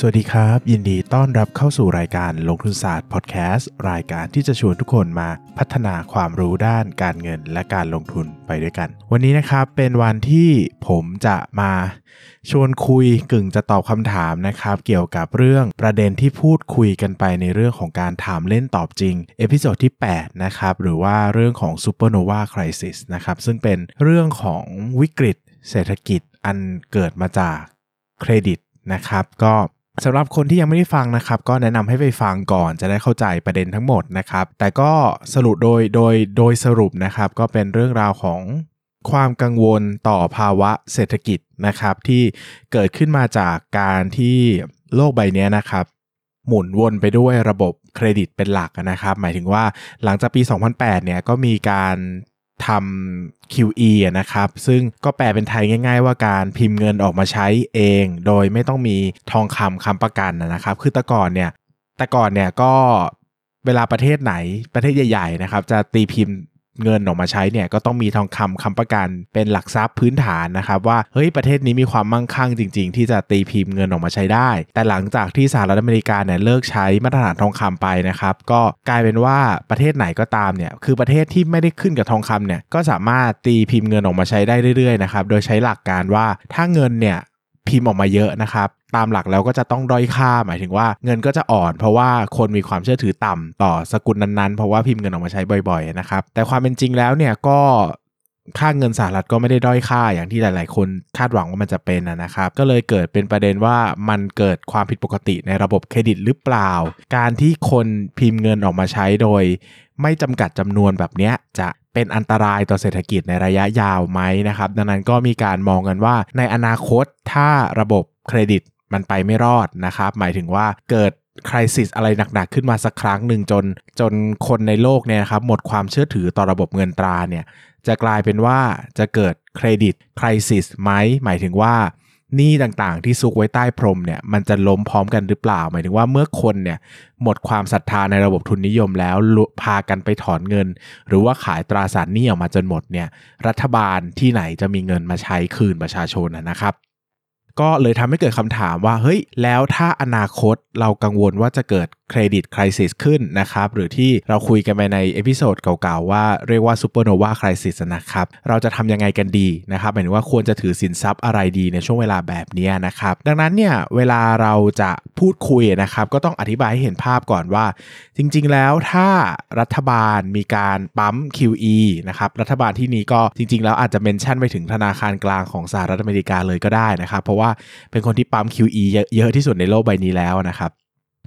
สวัสดีครับ ยินดีต้อนรับเข้าสู่รายการลงทุนศาสตร์พอดแคสต์รายการที่จะชวนทุกคนมาพัฒนาความรู้ด้านการเงินและการลงทุนไปด้วยกัน วันนี้นะครับเป็นวันที่ผมจะมาชวนคุยกึ่งจะตอบคำถามนะครับ เกี่ยวกับเรื่องประเด็นที่พูดคุยกันไปในเรื่องของการถามเล่นตอบจริง episode ที่ 8 นะครับ หรือว่าเรื่องของ Supernova Crisis นะครับ ซึ่งเป็นเรื่องของวิกฤต เศรษฐกิจอันเกิดมาจากเครดิตนะครับ ก็ สำหรับคนที่ยังไม่ได้ฟังนะครับ ก็แนะนำให้ไปฟังก่อนจะได้เข้าใจประเด็นทั้งหมดนะครับ แต่ก็สรุปโดยโดยโดยสรุปนะครับ ก็เป็นเรื่องราวของความกังวลต่อภาวะเศรษฐกิจนะครับ ที่เกิดขึ้นมาจากการที่โลกใบนี้นะครับ หมุนวนไปด้วยระบบเครดิตเป็นหลักนะครับ หมายถึงว่าหลังจากปี 2008 เนี่ยก็มีการ ทำ QE นะครับ ซึ่งก็แปลเป็นไทยง่าย ๆ ว่าการพิมพ์เงินออกมาใช้เอง โดยไม่ต้องมีทองคำค้ำประกันนะครับ คือแต่ก่อนเนี่ยแต่ก่อนเนี่ยก็เวลาประเทศไหนประเทศใหญ่ ๆ นะครับ จะตีพิมพ์ เงินออกมาใช้เนี่ยก็ต้องมีทองคำค้ำประกันเป็นหลักทรัพย์พื้นฐานนะครับว่าเฮ้ยประเทศนี้มีความมั่งคั่งจริง ๆ ที่จะตีพิมพ์เงินออกมาใช้ได้ แต่หลังจากที่สหรัฐอเมริกาเนี่ยเลิกใช้มาตรฐานทองคำไปนะครับก็กลายเป็นว่าประเทศไหนก็ตามเนี่ยคือประเทศที่ไม่ได้ขึ้นกับทองคำเนี่ยก็สามารถตีพิมพ์เงินออกมาใช้ได้เรื่อยๆนะครับโดยใช้หลักการว่าถ้าเงินเนี่ย พิมพ์ออกมาเยอะนะครับ ตามหลักแล้วก็จะต้องด้อยค่าหมายถึงว่าเงินก็จะอ่อน เพราะว่าคนมีความเชื่อถือต่ำต่อสกุลนั้นๆ เพราะว่าพิมพ์เงินออกมาใช้บ่อยๆนะครับแต่ความเป็นจริงแล้วเนี่ยก็ ค่าเงินสหรัฐก็ไม่ได้ด้อยค่าอย่างที่หลาย ๆ คนคาดหวังว่ามันจะเป็นนะครับ ก็เลยเกิดเป็นประเด็นว่ามันเกิดความผิดปกติในระบบเครดิตหรือเปล่า การที่คนพิมพ์เงินออกมาใช้โดย ไม่จำกัดจำนวนแบบนี้จะเป็นอันตรายต่อเศรษฐกิจในระยะยาวไหมนะครับ ดังนั้นก็มีการมองกันว่าในอนาคตถ้าระบบเครดิตมันไปไม่รอดนะครับ หมายถึงว่าเกิด คริสิสอะไรหนักๆ ขึ้นมาสักครั้งหนึ่งจนจนคนในโลกเนี่ยนะครับหมดความเชื่อถือต่อระบบเงินตราเนี่ยจะกลายเป็นว่าจะเกิดเครดิตคริสิสไหมหมายถึงว่าหนี้ต่างๆ ที่ซุกไว้ใต้พรมเนี่ยมันจะล้มพร้อมกันหรือเปล่า หมายถึงว่าเมื่อคนเนี่ยหมดความศรัทธาในระบบทุนนิยมแล้วพากันไปถอนเงิน หรือว่าขายตราสารหนี้ออกมาจนหมดเนี่ยรัฐบาลที่ไหนจะมีเงินมาใช้คืนประชาชนนะครับ ก็เลยทำให้เกิดคำถามว่าเฮ้ยแล้วถ้าอนาคตเรากังวลว่าจะเกิด credit crisis ขึ้นนะครับหรือที่เราคุยกันไปใน episode เก่าๆว่าเรียกว่า supernova crisis นะครับเราจะทำยังไงกันดีนะครับหมายถึงว่าควรจะถือสินทรัพย์อะไรดีในช่วงเวลาแบบนี้นะครับดังนั้นเนี่ยเวลาเราจะพูดคุยนะครับก็ต้องอธิบายให้เห็นภาพก่อนว่า จริงๆแล้วถ้ารัฐบาลมีการปั๊ม QE นะครับรัฐบาลที่นี้ก็จริง ๆ แล้วอาจจะเมนชั่นไปถึงธนาคารกลางของสหรัฐอเมริกาเลยก็ได้นะครับ เพราะว่าเป็นคนที่ปั๊ม QE เยอะที่สุดในโลกใบนี้แล้วนะครับ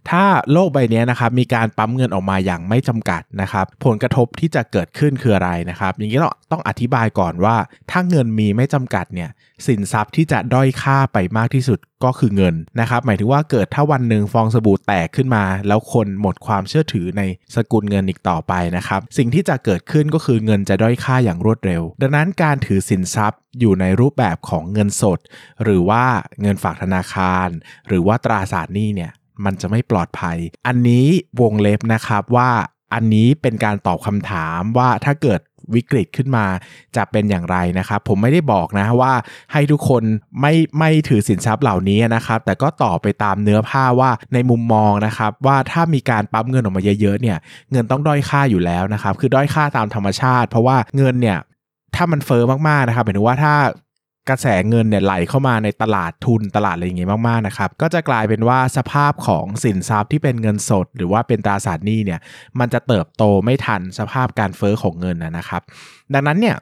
ถ้าโลกใบนี้นะครับมีการปั๊มเงินออกมาอย่างไม่จำกัดนะครับผลกระทบที่จะเกิดขึ้นคืออะไรนะครับอย่างนี้ต้องต้องอธิบายก่อนว่า ถ้าเงินมีไม่จำกัดเนี่ยสินทรัพย์ที่จะด้อยค่าไปมากที่สุดก็คือเงินนะครับหมายถึงว่าเกิดถ้าวันหนึ่งฟองสบู่แตกขึ้นมา แล้วคนหมดความเชื่อถือในสกุลเงินอีกต่อไปนะครับสิ่งที่จะเกิดขึ้นก็คือเงินจะด้อยค่าอย่างรวดเร็ว ดังนั้นการถือสินทรัพย์อยู่ในรูปแบบของเงินสด หรือว่าเงินฝากธนาคาร หรือว่าตราสารหนี้เนี่ย มันจะไม่ปลอดภัย อันนี้วงเล็บนะครับว่าอันนี้เป็นการตอบคำถามว่าถ้าเกิดวิกฤตขึ้นมาจะเป็นอย่างไรนะครับ ผมไม่ได้บอกนะว่าให้ทุกคนไม่ไม่ถือสินทรัพย์เหล่านี้นะครับ แต่ก็ตอบไปตามเนื้อผ้าว่าในมุมมองนะครับ ว่าถ้ามีการปั๊มเงินออกมาเยอะๆเนี่ยเงินต้องด้อยค่าอยู่แล้วนะครับ คือด้อยค่าตามธรรมชาติ เพราะว่าเงินเนี่ยถ้ามันเฟอ้อมากๆนะครับหมายถึงว่าถ้า กระแสเงินเนี่ยไหลเข้ามาในตลาดทุนตลาดอะไรอย่างเงี้ยมากๆนะครับก็จะกลายเป็นว่าสภาพของสินทรัพย์ที่เป็นเงินสด หรือว่าเป็นตราสารหนี้เนี่ยมันจะเติบโตไม่ทันสภาพการเฟอ้อของเงินนะครับ ดังนั้นเนี่ย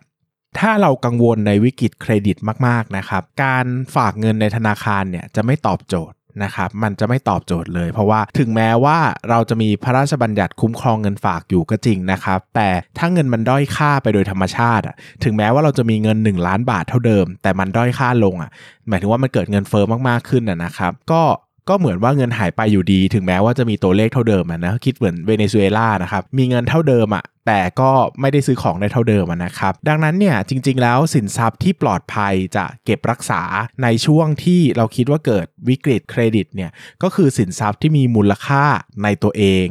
ถ้าเรากังวลในวิกฤตเครดิตมากๆนะครับ การฝากเงินในธนาคารเนี่ยจะไม่ตอบโจทย์ นะครับมันจะไม่ตอบโจทย์เลย เพราะว่าถึงแม้ว่าเราจะมีพระราชบัญญัติคุ้มครองเงินฝากอยู่ก็จริงนะครับ แต่ถ้าเงินมันด้อยค่าไปโดยธรรมชาติอะถึงแม้ว่าเราจะมีเงิน 1 ล้านบาทเท่าเดิม แต่มันด้อยค่าลงอะหมายถึงว่ามันเกิดเงินเฟอ้อมากๆขึ้นนะครับ ก็ก็เหมือนว่าเงินหายไปอยู่ดี ถึงแม้ว่าจะมีตัวเลขเท่าเดิมนะคิดเหมือนเวเนซุเอลานะครับมีเงินเท่าเดิมอะ แต่ก็ไม่ได้ซื้อของได้เท่าเดิมนะครับ ดังนั้นเนี่ยจริง ๆ แล้วสินทรัพย์ที่ปลอดภัยจะเก็บรักษาในช่วงที่เราคิดว่าเกิดวิกฤตเครดิตเนี่ยก็คือสินทรัพย์ที่มีมูลค่าในตัวเอง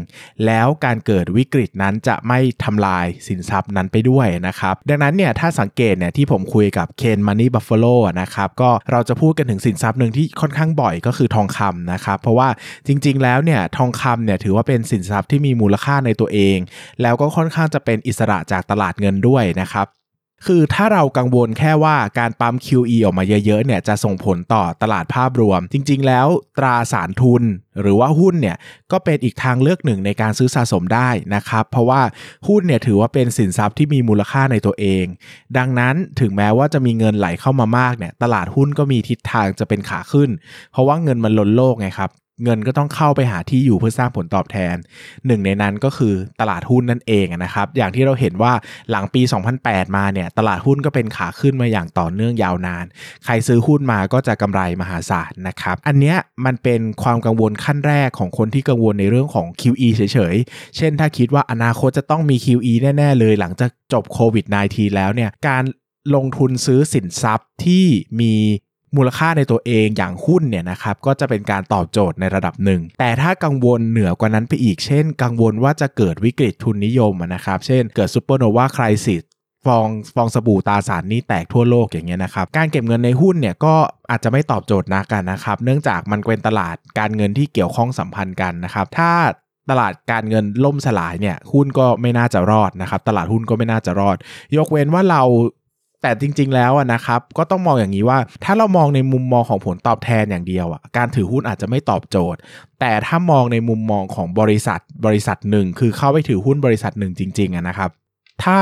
แล้วการเกิดวิกฤตนั้นจะไม่ทำลายสินทรัพย์นั้นไปด้วยนะครับ ดังนั้นเนี่ยถ้าสังเกตเนี่ยที่ผมคุยกับเคน Money Buffalo นะครับก็เราจะพูดกันถึงสินทรัพย์หนึ่งที่ค่อนข้างบ่อยก็คือทองคำนะครับเพราะว่าจริง ๆ แล้วเนี่ยทองคำเนี่ยถือว่าเป็นสินทรัพย์ที่มีมูลค่าในตัวเอง แล้วก็ค่อนข้างจะเป็นอิสระจากตลาดเงินด้วยนะครับ คือถ้าเรากังวลแค่ว่าการปั๊ม QE ออกมาเยอะๆเนี่ยจะส่งผลต่อตลาดภาพรวม จริงๆ แล้วตราสารทุนหรือว่าหุ้นเนี่ยก็เป็นอีกทางเลือกหนึ่งในการซื้อสะสมได้นะครับ เพราะว่าหุ้นเนี่ยถือว่าเป็นสินทรัพย์ที่มีมูลค่าในตัวเอง ดังนั้นถึงแม้ว่าจะมีเงินไหลเข้ามามากเนี่ยตลาดหุ้นก็มีทิศทางจะเป็นขาขึ้น เพราะว่าเงินมันล้นโลกไงครับ เงินก็ต้องเข้าไปหาที่อยู่เพื่อสร้างผลตอบแทน หนึ่งในนั้นก็คือตลาดหุ้นนั่นเองนะครับ อย่างที่เราเห็นว่าหลังปี 2008 มาเนี่ยตลาดหุ้นก็เป็นขาขึ้นมาอย่างต่อเนื่องยาวนาน ใครซื้อหุ้นมาก็จะกำไรมหาศาลนะครับ อันเนี้ยมันเป็นความกังวลขั้นแรกของคนที่กังวลในเรื่องของ QE เฉยๆ เช่นถ้าคิดว่าอนาคตจะต้องมี QE แน่ ๆ เลยหลังจากจบโควิด -19 แล้วเนี่ยการลงทุนซื้อสินทรัพย์ที่มี มูลค่าในตัวเองอย่างหุ้นเนี่ยนะครับก็จะเป็นการตอบโจทย์ในระดับหนึ่ง แต่ถ้ากังวลเหนือกว่านั้นไปอีก เช่น กังวลว่าจะเกิดวิกฤตทุนนิยมนะครับ เช่น เกิดซูเปอร์โนวาคริสิสฟองฟองสบู่ตาสารนี่แตกทั่วโลกอย่างเงี้ยนะครับ การเก็บเงินในหุ้นเนี่ยก็อาจจะไม่ตอบโจทย์นักกันนะครับ เนื่องจากมันเป็นตลาดการเงินที่เกี่ยวข้องสัมพันธ์กันนะครับ ถ้าตลาดการเงินล่มสลายเนี่ยหุ้นก็ไม่น่าจะรอดนะครับ ตลาดหุ้นก็ไม่น่าจะรอด ยกเว้นว่าเรา แต่จริง ๆ แล้วนะครับ ก็ต้องมองอย่างนี้ว่า ถ้าเรามองในมุมมองของผลตอบแทนอย่างเดียวอะการถือหุ้นอาจจะไม่ตอบโจทย์ แต่ถ้ามองในมุมมองของบริษัทบริษัทหนึ่ง คือเข้าไปถือหุ้นบริษัทหนึ่งจริงๆนะครับ ถ้า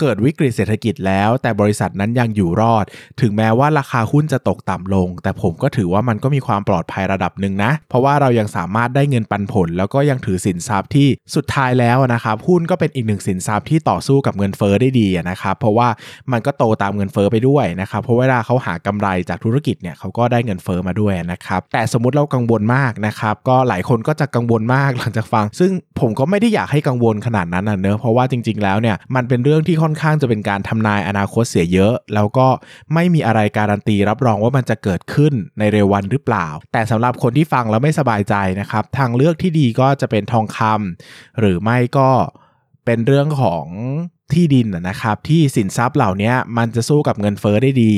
เกิดวิกฤตเศรษฐกิจแล้ว แต่บริษัทนั้นยังอยู่รอด ถึงแม้ว่าราคาหุ้นจะตกต่ำลง แต่ผมก็ถือว่ามันก็มีความปลอดภัยระดับหนึ่งนะ เพราะว่าเรายังสามารถได้เงินปันผล แล้วก็ยังถือสินทรัพย์ที่สุดท้ายแล้วนะครับหุ้นก็เป็นอีกหนึ่งสินทรัพย์ที่ต่อสู้กับเงินเฟอ้อได้ดีนะครับเพราะว่ามันก็โตตามเงินเฟอ้อไปด้วยนะครับเพราะเวลาเขาหากำไรจากธุรกิจเนี่ยเขาก็ได้เงินเฟอ้อมาด้วยนะครับแต่สมมติเรากังวลมากนะครับก็หลายคนก็จะกังวลมากหลังจากฟัง ซึ่งผมก็ไม่ได้อยากให้กังวลขนาดนั้นนะเนอะเพราะว่าจริง ๆแล้วเนี่ยมันเป็นเรื่องที่ค่อนข้างจะเป็นการทำนายอนาคตเสียเยอะ แล้วก็ไม่มีอะไรการันตีรับรองว่ามันจะเกิดขึ้นในเร็ววันหรือเปล่า แต่สำหรับคนที่ฟังแล้วไม่สบายใจนะครับ ทางเลือกที่ดีก็จะเป็นทองคำหรือไม่ก็เป็นเรื่องของที่ดินนะครับที่สินทรัพย์เหล่านี้มันจะสู้กับเงินเฟอ้อได้ดี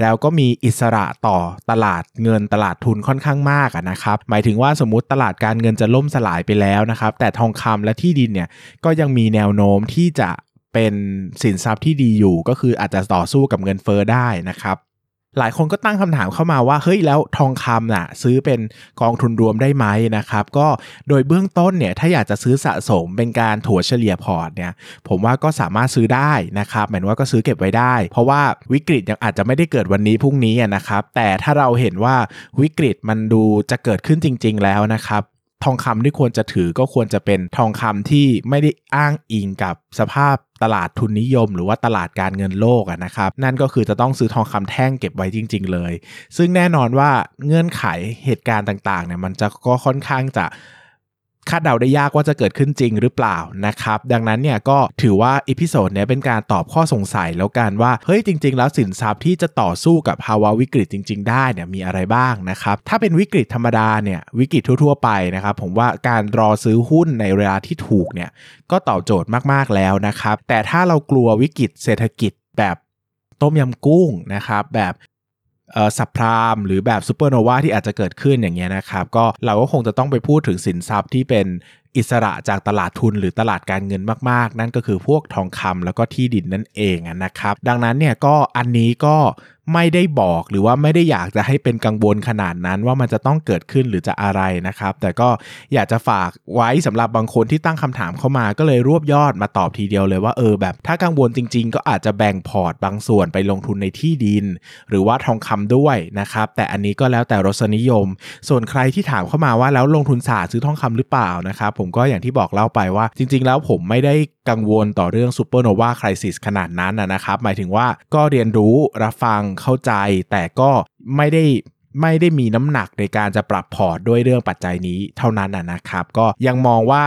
แล้วก็มีอิสระต่อตลาดเงินตลาดทุนค่อนข้างมากนะครับหมายถึงว่าสมมติตลาดการเงินจะล่มสลายไปแล้วนะครับแต่ทองคำและที่ดินเนี่ยก็ยังมีแนวโน้มที่จะ เป็นสินทรัพย์ที่ดีอยู่ ก็คืออาจจะต่อสู้กับเงินเฟอ้อได้นะครับ หลายคนก็ตั้งคำถามเข้ามาว่าเฮ้ยแล้วทองคำน่ะซื้อเป็นกองทุนรวมได้ไหมนะครับ ก็โดยเบื้องต้นเนี่ยถ้าอยากจะซื้อสะสมเป็นการถัวเฉลี่ยพอร์ตเนี่ย ผมว่าก็สามารถซื้อได้นะครับหมายว่าก็ซื้อเก็บไว้ได้ เพราะว่าวิกฤตยังอาจจะไม่ได้เกิดวันนี้พรุ่งนี้นะครับ แต่ถ้าเราเห็นว่าวิกฤตมันดูจะเกิดขึ้นจริง ๆ แล้วนะครับ ทองคำที่ควรจะถือก็ควรจะเป็นทองคำที่ไม่ได้อ้างอิงกับสภาพตลาดทุนนิยม หรือว่าตลาดการเงินโลกนะครับ นั่นก็คือจะต้องซื้อทองคำแท่งเก็บไว้จริง ๆ เลย ซึ่งแน่นอนว่าเงื่อนไขเหตุการณ์ต่างๆเนี่ยมันจะก็ค่อนข้างจะ คาดเดาได้ยากว่าจะเกิดขึ้นจริงหรือเปล่านะครับ ดังนั้นเนี่ยก็ถือว่า episode เนี้ยเป็นการตอบข้อสงสัยแล้วกันว่า เฮ้ยจริง ๆ แล้วสินทรัพย์ที่จะต่อสู้กับภาวะวิกฤตจริง ๆ ได้เนี่ยมีอะไรบ้างนะครับ ถ้าเป็นวิกฤตธรรมดาเนี่ยวิกฤตทั่ว ๆ ไปนะครับ ผมว่าการรอซื้อหุ้นในเวลาที่ถูกเนี่ยก็ตอบโจทย์มากๆแล้วนะครับ แต่ถ้าเรากลัววิกฤตเศรษฐกิจแบบต้มยำกุ้งนะครับแบบ สับพรามหรือแบบซูเปอร์โนวาที่อาจจะเกิดขึ้นอย่างเงี้ยนะครับก็เราก็คงจะต้องไปพูดถึงสินทรัพย์ที่เป็นอิสระจากตลาดทุนหรือตลาดการเงินมาก ๆ นั่นก็คือพวกทองคำแล้วก็ที่ดินนั่นเองนะครับ ดังนั้นเนี่ยก็อันนี้ก็ ไม่ได้บอกหรือว่าไม่ได้อยากจะให้เป็นกังวลขนาดนั้นว่ามันจะต้องเกิดขึ้นหรือจะอะไรนะครับ แต่ก็อยากจะฝากไว้สำหรับบางคนที่ตั้งคำถามเข้ามาก็เลยรวบยอดมาตอบทีเดียวเลยว่าเออแบบถ้ากังวลจริง ๆ ก็อาจจะแบ่งพอร์ตบางส่วนไปลงทุนในที่ดิน หรือว่าทองคำด้วยนะครับ แต่อันนี้ก็แล้วแต่รสนิยม ส่วนใครที่ถามเข้ามาว่าแล้วลงทุนศาสตร์ซื้อทองคำหรือเปล่านะครับผมก็อย่างที่บอกเล่าไปว่า จริง ๆ แล้วผมไม่ได้กังวลต่อเรื่องซูเปอร์โนวาคริสิสขนาดนั้นนะครับหมายถึงว่าก็เรียนรู้รับฟังเข้าใจ แต่ก็ไม่ได้ไม่ได้มีน้ำหนักในการจะปรับพอร์ตด้วยเรื่องปัจจัยนี้เท่านั้นนะครับ ก็ยังมองว่า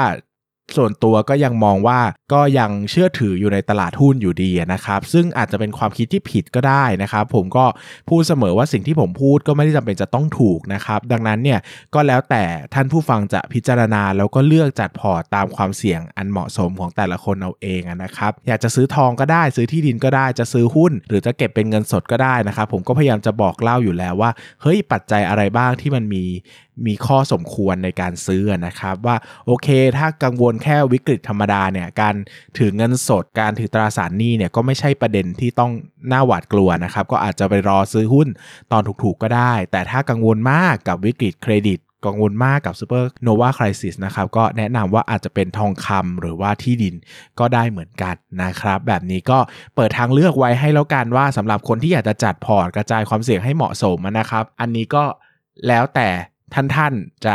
ส่วนตัวก็ยังมองว่าก็ยังเชื่อถืออยู่ในตลาดหุ้นอยู่ดีนะครับ ซึ่งอาจจะเป็นความคิดที่ผิดก็ได้นะครับ ผมก็พูดเสมอว่าสิ่งที่ผมพูดก็ไม่ได้จำเป็นจะต้องถูกนะครับ ดังนั้นเนี่ยก็แล้วแต่ท่านผู้ฟังจะพิจารณาแล้วก็เลือกจัดพอร์ตตามความเสี่ยงอันเหมาะสมของแต่ละคนเอาเองนะครับ อยากจะซื้อทองก็ได้ซื้อที่ดินก็ได้จะซื้อหุ้น หรือจะเก็บเป็นเงินสดก็ได้นะครับ ผมก็พยายามจะบอกเล่าอยู่แล้วว่าเฮ้ยปัจจัยอะไรบ้างที่มันมีมีข้อสมควรในการซื้อนะครับ ว่าโอเค ถ้ากังวลแค่วิกฤตธรรมดาเนี่ยการถือเงินสดการถือตราสารหนี้เนี่ยก็ไม่ใช่ประเด็นที่ต้องน่าหวาดกลัวนะครับ ก็อาจจะไปรอซื้อหุ้นตอนถูกๆก็ได้ แต่ถ้ากังวลมากกับวิกฤตเครดิตกังวลมากกับซูเปอร์โนวาคริสิสนะครับก็แนะนำว่าอาจจะเป็นทองคำหรือว่าที่ดินก็ได้เหมือนกันนะครับ แบบนี้ก็เปิดทางเลือกไว้ให้แล้วกันว่าสำหรับคนที่อยากจะจัดพอร์ตกระจายความเสี่ยงให้เหมาะสมนะครับ อันนี้ก็แล้วแต่ ท่านๆ จะ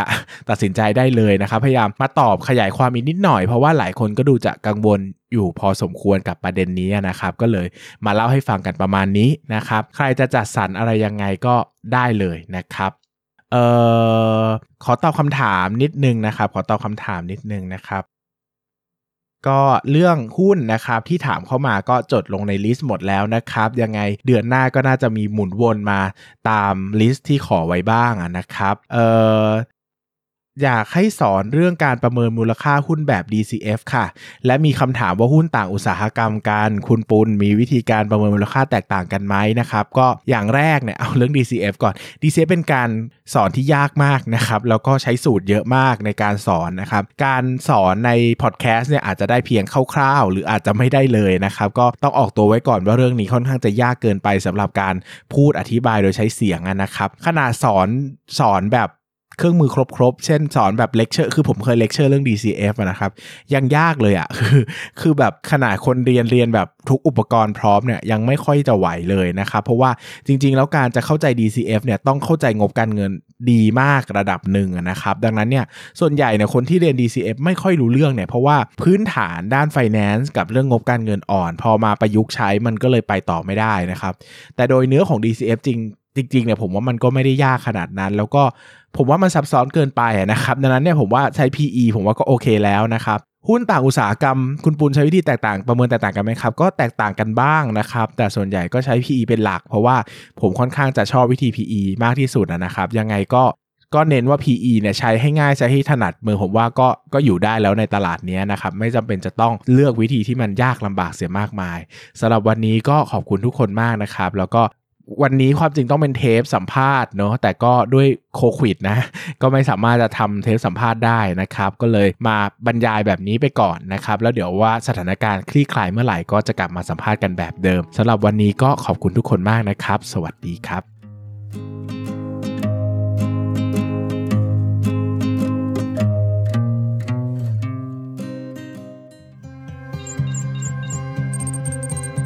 ตัดสินใจได้เลยนะครับ พยายามมาตอบขยายความอีกนิดหน่อย เพราะว่าหลายคนก็ดูจะกังวลอยู่พอสมควรกับประเด็นนี้นะครับ ก็เลยมาเล่าให้ฟังกันประมาณนี้นะครับ ใครจะจัดสรรอะไรยังไงก็ได้เลยนะครับเอ่อขอตอบคำถามนิดนึงนะครับ ขอตอบคำถามนิดนึงนะครับ ก็เรื่องหุ้นนะครับที่ถามเข้ามาก็จดลงใน list หมดแล้วนะครับ ยังไงเดือนหน้าก็น่าจะมีหมุนวนมาตาม list ที่ขอไว้บ้างนะครับเอ่อ อยากให้สอนเรื่องการประเมินมูลค่าหุ้นแบบ DCF ค่ะ และมีคำถามว่าหุ้นต่างอุตสาหกรรมกันคุณปุณมีวิธีการประเมินมูลค่าแตกต่างกันไหมนะครับ ก็อย่างแรกเนี่ยเอาเรื่อง DCF ก่อน DCF เป็นการสอนที่ยากมากนะครับ แล้วก็ใช้สูตรเยอะมากในการสอนนะครับ การสอนในพอดแคสต์เนี่ยอาจจะได้เพียงคร่าวๆ หรืออาจจะไม่ได้เลยนะครับ ก็ต้องออกตัวไว้ก่อนว่าเรื่องนี้ค่อนข้างจะยากเกินไปสำหรับการพูดอธิบายโดยใช้เสียงนะครับขนาดสอนสอนแบบ เครื่องมือครบๆ เช่นสอนแบบเลคเชอร์ คือผมเคยเลคเชอร์เรื่อง DCF นะครับ ยังยากเลยอะ่ะ คือ คือแบบขนาดคนเรียนเรียนแบบทุกอุปกรณ์พร้อมเนี่ยยังไม่ค่อยจะไหวเลยนะครับ เพราะว่าจริง ๆ แล้วการจะเข้าใจ DCF เนี่ยต้องเข้าใจงบการเงินดีมากระดับหนึ่งนะครับ ดังนั้นเนี่ยส่วนใหญ่เนี่ยคนที่เรียน DCF ไม่ค่อยรู้เรื่องเนี่ยเพราะว่าพื้นฐานด้าน Finance กับเรื่องงบการเงินอ่อน พอมาประยุกต์ใช้มันก็เลยไปต่อไม่ได้นะครับ แต่โดยเนื้อของ DCF จริงจริงๆเนี่ยผมว่ามันก็ไม่ได้ยากขนาดนั้น แล้วก็ ผมว่ามันซับซ้อนเกินไปนะครับดังนั้นเนี่ยผมว่าใช้ PE ผมว่าก็โอเคแล้วนะครับหุ้นต่างอุตสาหกรรม คุณปูนใช้วิธีแตกต่างประเมินแตกต่างกันไหมครับ ก็แตกต่างกันบ้างนะครับ แต่ส่วนใหญ่ก็ใช้ PE เป็นหลัก เพราะว่าผมค่อนข้างจะชอบวิธี PE มากที่สุดนะครับ ยังไงก็ก็เน้นว่า PE เนี่ยใช้ให้ง่ายใช้ให้ถนัดมือผมว่าก็ก็อยู่ได้แล้วในตลาดนี้นะครับ ไม่จำเป็นจะต้องเลือกวิธีที่มันยากลำบากเสียมากมายสำหรับวันนี้ก็ขอบคุณทุกคนมากนะครับ แล้วก็ วันนี้ความจริงต้องเป็นเทปสัมภาษณ์เนาะแต่ก็ด้วยโควิดนะ ก็ไม่สามารถจะทำเทปสัมภาษณ์ได้นะครับ ก็เลยมาบรรยายแบบนี้ไปก่อนนะครับ แล้วเดี๋ยวว่าสถานการณ์คลี่คลายเมื่อไหร่ก็จะกลับมาสัมภาษณ์กันแบบเดิมสำหรับวันนี้ก็ขอบคุณทุกคนมากนะครับ สวัสดีครับ